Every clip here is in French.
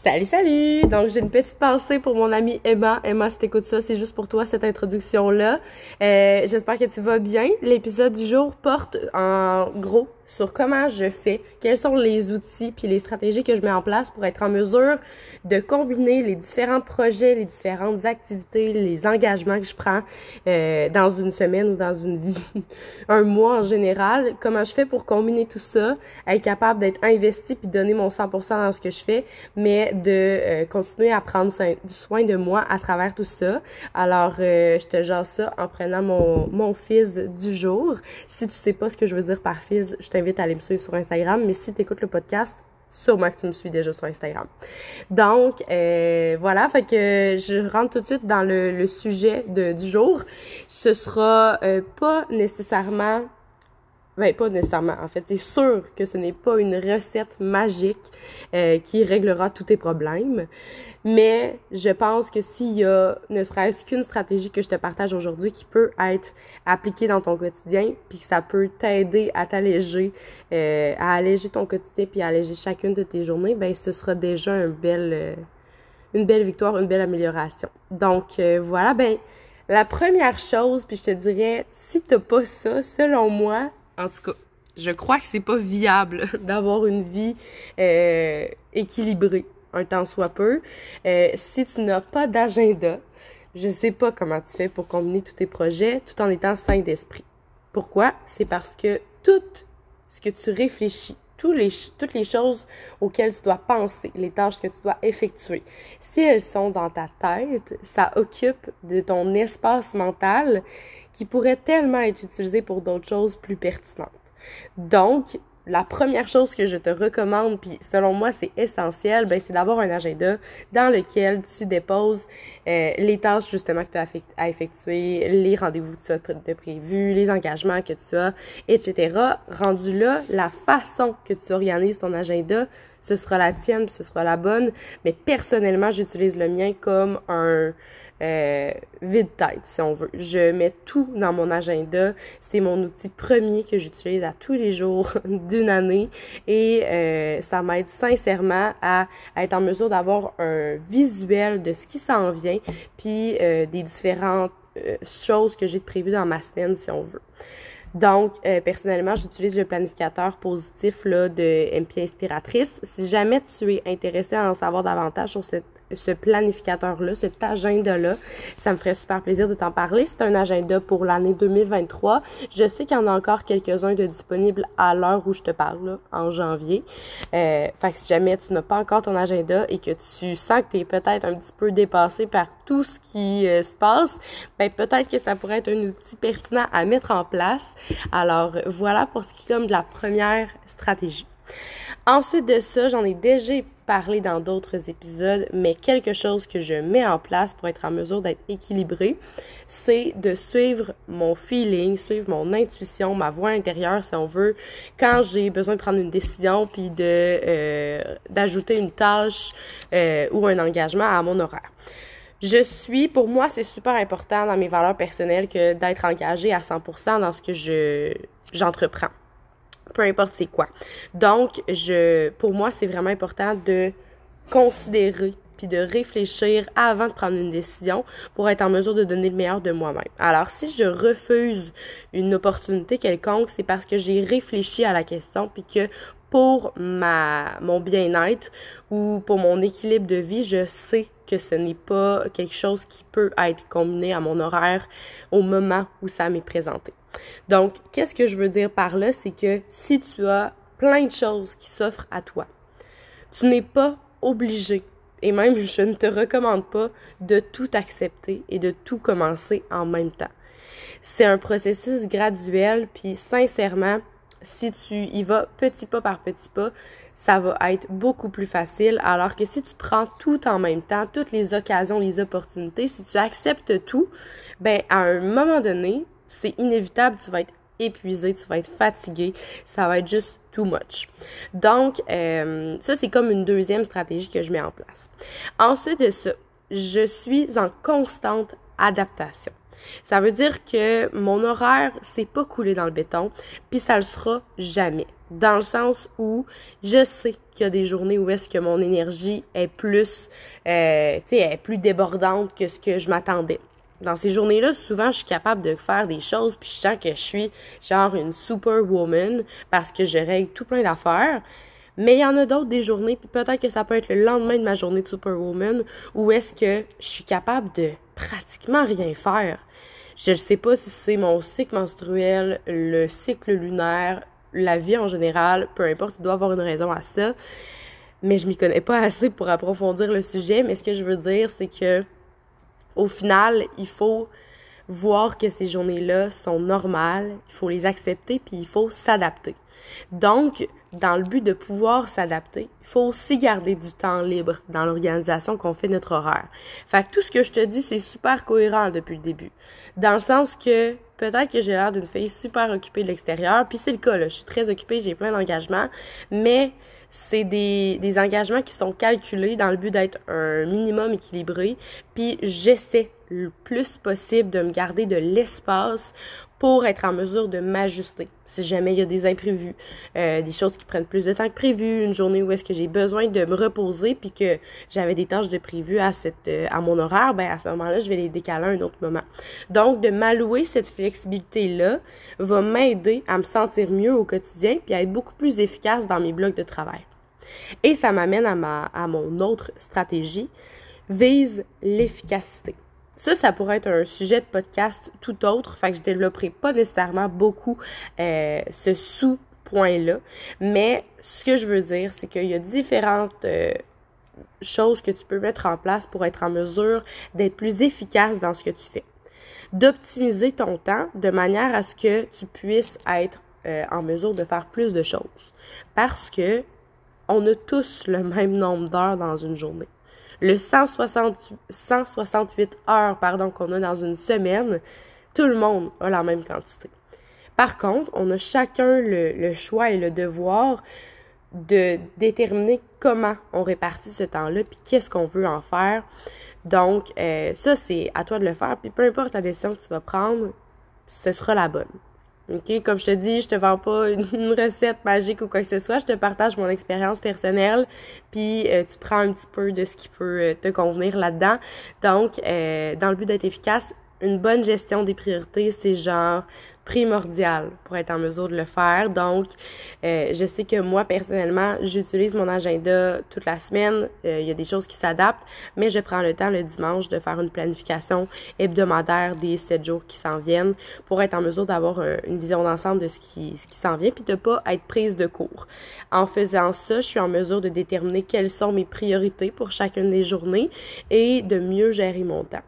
Salut, salut! Donc, j'ai une petite pensée pour mon amie Emma. Emma, si t'écoutes ça, c'est juste pour toi, cette introduction-là. Euh, J'espère que tu vas bien. L'épisode du jour porte en gros sur comment je fais, quels sont les outils puis les stratégies que je mets en place pour être en mesure de combiner les différents projets, les différentes activités, les engagements que je prends euh, dans une semaine ou dans une vie, un mois en général. Comment je fais pour combiner tout ça, être capable d'être investi puis donner mon 100% dans ce que je fais, mais de euh, continuer à prendre soin de moi à travers tout ça. Alors, euh, je te jase ça en prenant mon, mon fils du jour. Si tu sais pas ce que je veux dire par fils, je t'invite à aller me suivre sur Instagram. Mais si tu écoutes le podcast, sûrement que tu me suis déjà sur Instagram. Donc, euh, voilà, fait que je rentre tout de suite dans le, sujet du jour. Ce sera pas nécessairement ben, pas nécessairement. En fait, c'est sûr que ce n'est pas une recette magique euh, qui réglera tous tes problèmes. Mais je pense que s'il y a ne serait-ce qu'une stratégie que je te partage aujourd'hui qui peut être appliquée dans ton quotidien, puis que ça peut t'aider à t'alléger, euh, à alléger ton quotidien, puis à alléger chacune de tes journées, ben ce sera déjà un bel, euh, une belle victoire, une belle amélioration. Donc voilà, ben la première chose, puis je te dirais, si t'as pas ça, selon moi, en tout cas, je crois que c'est pas viable d'avoir une vie euh, équilibrée, un temps soit peu. Euh, si tu n'as pas d'agenda, je sais pas comment tu fais pour combiner tous tes projets tout en étant sain d'esprit. Pourquoi? C'est parce que tout ce que tu réfléchis, les, toutes les choses auxquelles tu dois penser, les tâches que tu dois effectuer, si elles sont dans ta tête, ça occupe de ton espace mental qui pourrait tellement être utilisé pour d'autres choses plus pertinentes. Donc, la première chose que je te recommande, puis selon moi c'est essentiel, ben c'est d'avoir un agenda dans lequel tu déposes euh, les tâches justement que tu as à effectuer, les rendez-vous que tu as prévus, les engagements que tu as, etc. Rendu là, la façon que tu organises ton agenda, ce sera la tienne, ce sera la bonne, mais personnellement j'utilise le mien comme un euh, vide-tête, si on veut. Je mets tout dans mon agenda. C'est mon outil premier que j'utilise à tous les jours d'une année et euh, ça m'aide sincèrement à, être en mesure d'avoir un visuel de ce qui s'en vient, puis euh, des différentes choses que j'ai prévues dans ma semaine, si on veut. Donc, personnellement, j'utilise le planificateur positif là, de MP Inspiratrice. Si jamais tu es intéressé à en savoir davantage sur cette ce planificateur-là, cet agenda-là. Ça me ferait super plaisir de t'en parler. C'est un agenda pour l'année 2023. Je sais qu'il y en a encore quelques-uns de disponibles à l'heure où je te parle, là, en janvier. Euh, fait que si jamais tu n'as pas encore ton agenda et que tu sens que tu es peut-être un petit peu dépassé par tout ce qui euh, se passe, ben peut-être que ça pourrait être un outil pertinent à mettre en place. Alors voilà pour ce qui est comme de la première stratégie. Ensuite de ça, j'en ai déjà parlé dans d'autres épisodes, mais quelque chose que je mets en place pour être en mesure d'être équilibré, c'est de suivre mon feeling, suivre mon intuition, ma voix intérieure, si on veut, quand j'ai besoin de prendre une décision puis de euh, d'ajouter une tâche euh, ou un engagement à mon horaire. Je suis, pour moi, c'est super important dans mes valeurs personnelles que d'être engagée à 100% dans ce que je j'entreprends peu importe c'est quoi. Donc, je, pour moi, c'est vraiment important de considérer puis de réfléchir avant de prendre une décision pour être en mesure de donner le meilleur de moi-même. Alors, si je refuse une opportunité quelconque, c'est parce que j'ai réfléchi à la question puis que pour ma mon bien-être ou pour mon équilibre de vie, je sais que ce n'est pas quelque chose qui peut être combiné à mon horaire au moment où ça m'est présenté. Donc, qu'est-ce que je veux dire par là? C'est que si tu as plein de choses qui s'offrent à toi, tu n'es pas obligé, et même je ne te recommande pas de tout accepter et de tout commencer en même temps. C'est un processus graduel, puis sincèrement, si tu y vas petit pas par petit pas, ça va être beaucoup plus facile. Alors que si tu prends tout en même temps, toutes les occasions, les opportunités, si tu acceptes tout, ben à un moment donné, c'est inévitable, tu vas être épuisé, tu vas être fatigué, ça va être juste too much. Donc, euh, ça, c'est comme une deuxième stratégie que je mets en place. Ensuite de ça, je suis en constante adaptation. Ça veut dire que mon horaire, c'est pas coulé dans le béton, puis ça le sera jamais. Dans le sens où je sais qu'il y a des journées où est-ce que mon énergie est plus, euh, tu sais, est plus débordante que ce que je m'attendais. Dans ces journées-là, souvent, je suis capable de faire des choses, puis je sens que je suis genre une superwoman parce que je règle tout plein d'affaires. Mais il y en a d'autres des journées, puis peut-être que ça peut être le lendemain de ma journée de superwoman, où est-ce que je suis capable de pratiquement rien faire. Je ne sais pas si c'est mon cycle menstruel, le cycle lunaire, la vie en général, peu importe, il doit avoir une raison à ça. Mais je m'y connais pas assez pour approfondir le sujet. Mais ce que je veux dire, c'est que au final, il faut voir que ces journées-là sont normales, il faut les accepter, puis il faut s'adapter. Donc, dans le but de pouvoir s'adapter, il faut aussi garder du temps libre dans l'organisation qu'on fait notre horaire. Fait que tout ce que je te dis, c'est super cohérent depuis le début. Dans le sens que peut-être que j'ai l'air d'une fille super occupée de l'extérieur, puis c'est le cas, là. Je suis très occupée, j'ai plein d'engagements, mais c'est des, des engagements qui sont calculés dans le but d'être un minimum équilibré, puis j'essaie le plus possible de me garder de l'espace pour être en mesure de m'ajuster si jamais il y a des imprévus, euh, des choses qui prennent plus de temps que prévu, une journée où est-ce que j'ai besoin de me reposer puis que j'avais des tâches de prévu à cette euh, à mon horaire, ben à ce moment-là, je vais les décaler à un autre moment. Donc de m'allouer cette flexibilité là va m'aider à me sentir mieux au quotidien puis à être beaucoup plus efficace dans mes blocs de travail. Et ça m'amène à ma à mon autre stratégie vise l'efficacité. Ça, ça pourrait être un sujet de podcast tout autre, fait que je développerai pas nécessairement beaucoup euh, ce sous-point-là. Mais ce que je veux dire, c'est qu'il y a différentes euh, choses que tu peux mettre en place pour être en mesure d'être plus efficace dans ce que tu fais. D'optimiser ton temps de manière à ce que tu puisses être euh, en mesure de faire plus de choses. Parce que on a tous le même nombre d'heures dans une journée. Le 160, 168 heures pardon, qu'on a dans une semaine, tout le monde a la même quantité. Par contre, on a chacun le, choix et le devoir de déterminer comment on répartit ce temps-là, puis qu'est-ce qu'on veut en faire. Donc, euh, ça, c'est à toi de le faire. Puis peu importe la décision que tu vas prendre, ce sera la bonne. OK? Comme je te dis, je te vends pas une, recette magique ou quoi que ce soit. Je te partage mon expérience personnelle. Puis euh, tu prends un petit peu de ce qui peut euh, te convenir là-dedans. Donc, euh, dans le but d'être efficace, une bonne gestion des priorités, c'est genre primordial pour être en mesure de le faire. Donc, euh, je sais que moi, personnellement, j'utilise mon agenda toute la semaine. Euh, il y a des choses qui s'adaptent, mais je prends le temps le dimanche de faire une planification hebdomadaire des sept jours qui s'en viennent pour être en mesure d'avoir une vision d'ensemble de ce qui, ce qui s'en vient, puis de pas être prise de cours. En faisant ça, je suis en mesure de déterminer quelles sont mes priorités pour chacune des journées et de mieux gérer mon temps.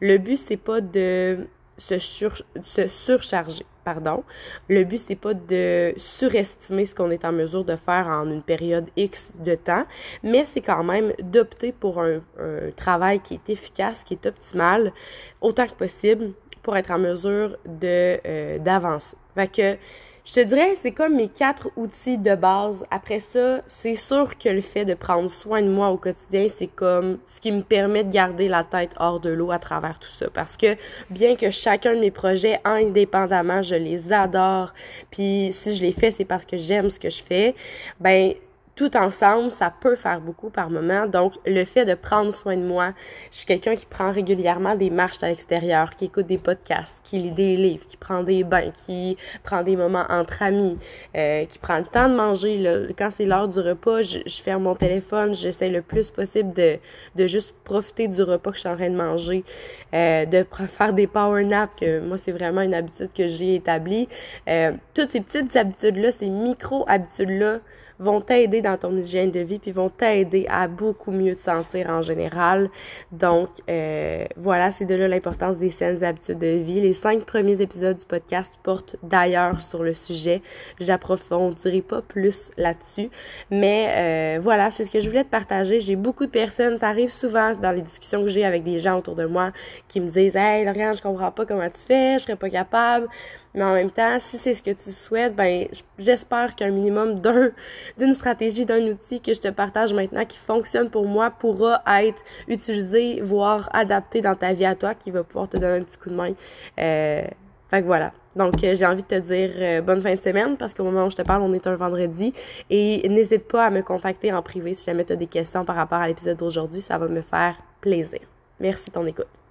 Le but, c'est pas de se, se surcharger. Pardon. Le but, c'est pas de surestimer ce qu'on est en mesure de faire en une période X de temps, mais c'est quand même d'opter pour un, travail qui est efficace, qui est optimal, autant que possible, pour être en mesure de euh, d'avancer. Fait que je te dirais, c'est comme mes quatre outils de base. Après ça, c'est sûr que le fait de prendre soin de moi au quotidien, c'est comme ce qui me permet de garder la tête hors de l'eau à travers tout ça. Parce que bien que chacun de mes projets, indépendamment, je les adore, puis si je les fais, c'est parce que j'aime ce que je fais, ben tout ensemble, ça peut faire beaucoup par moment. Donc, le fait de prendre soin de moi, je suis quelqu'un qui prend régulièrement des marches à l'extérieur, qui écoute des podcasts, qui lit des livres, qui prend des bains, qui prend des moments entre amis, euh, qui prend le temps de manger. Là. Quand c'est l'heure du repas, je, ferme mon téléphone, j'essaie le plus possible de, de juste profiter du repas que je suis en train de manger, euh, de faire des power naps, que moi, c'est vraiment une habitude que j'ai établie. Euh, toutes ces petites habitudes-là, ces micro-habitudes-là, vont t'aider dans ton hygiène de vie, puis vont t'aider à beaucoup mieux te sentir en général. Donc, euh, voilà, c'est de là l'importance des saines habitudes de vie. Les cinq premiers épisodes du podcast portent d'ailleurs sur le sujet. J'approfondirai pas plus là-dessus. Mais euh, voilà, c'est ce que je voulais te partager. J'ai beaucoup de personnes, ça arrive souvent dans les discussions que j'ai avec des gens autour de moi qui me disent Hey Lauriane, je comprends pas comment tu fais, je serais pas capable. Mais en même temps, si c'est ce que tu souhaites, ben j'espère qu'un minimum d'un d'une stratégie, d'un outil que je te partage maintenant qui fonctionne pour moi pourra être utilisé, voire adapté dans ta vie à toi, qui va pouvoir te donner un petit coup de main. Euh, fait que voilà. Donc, euh, j'ai envie de te dire euh, bonne fin de semaine parce qu'au moment où je te parle, on est un vendredi. Et n'hésite pas à me contacter en privé si jamais tu as des questions par rapport à l'épisode d'aujourd'hui. Ça va me faire plaisir. Merci de ton écoute.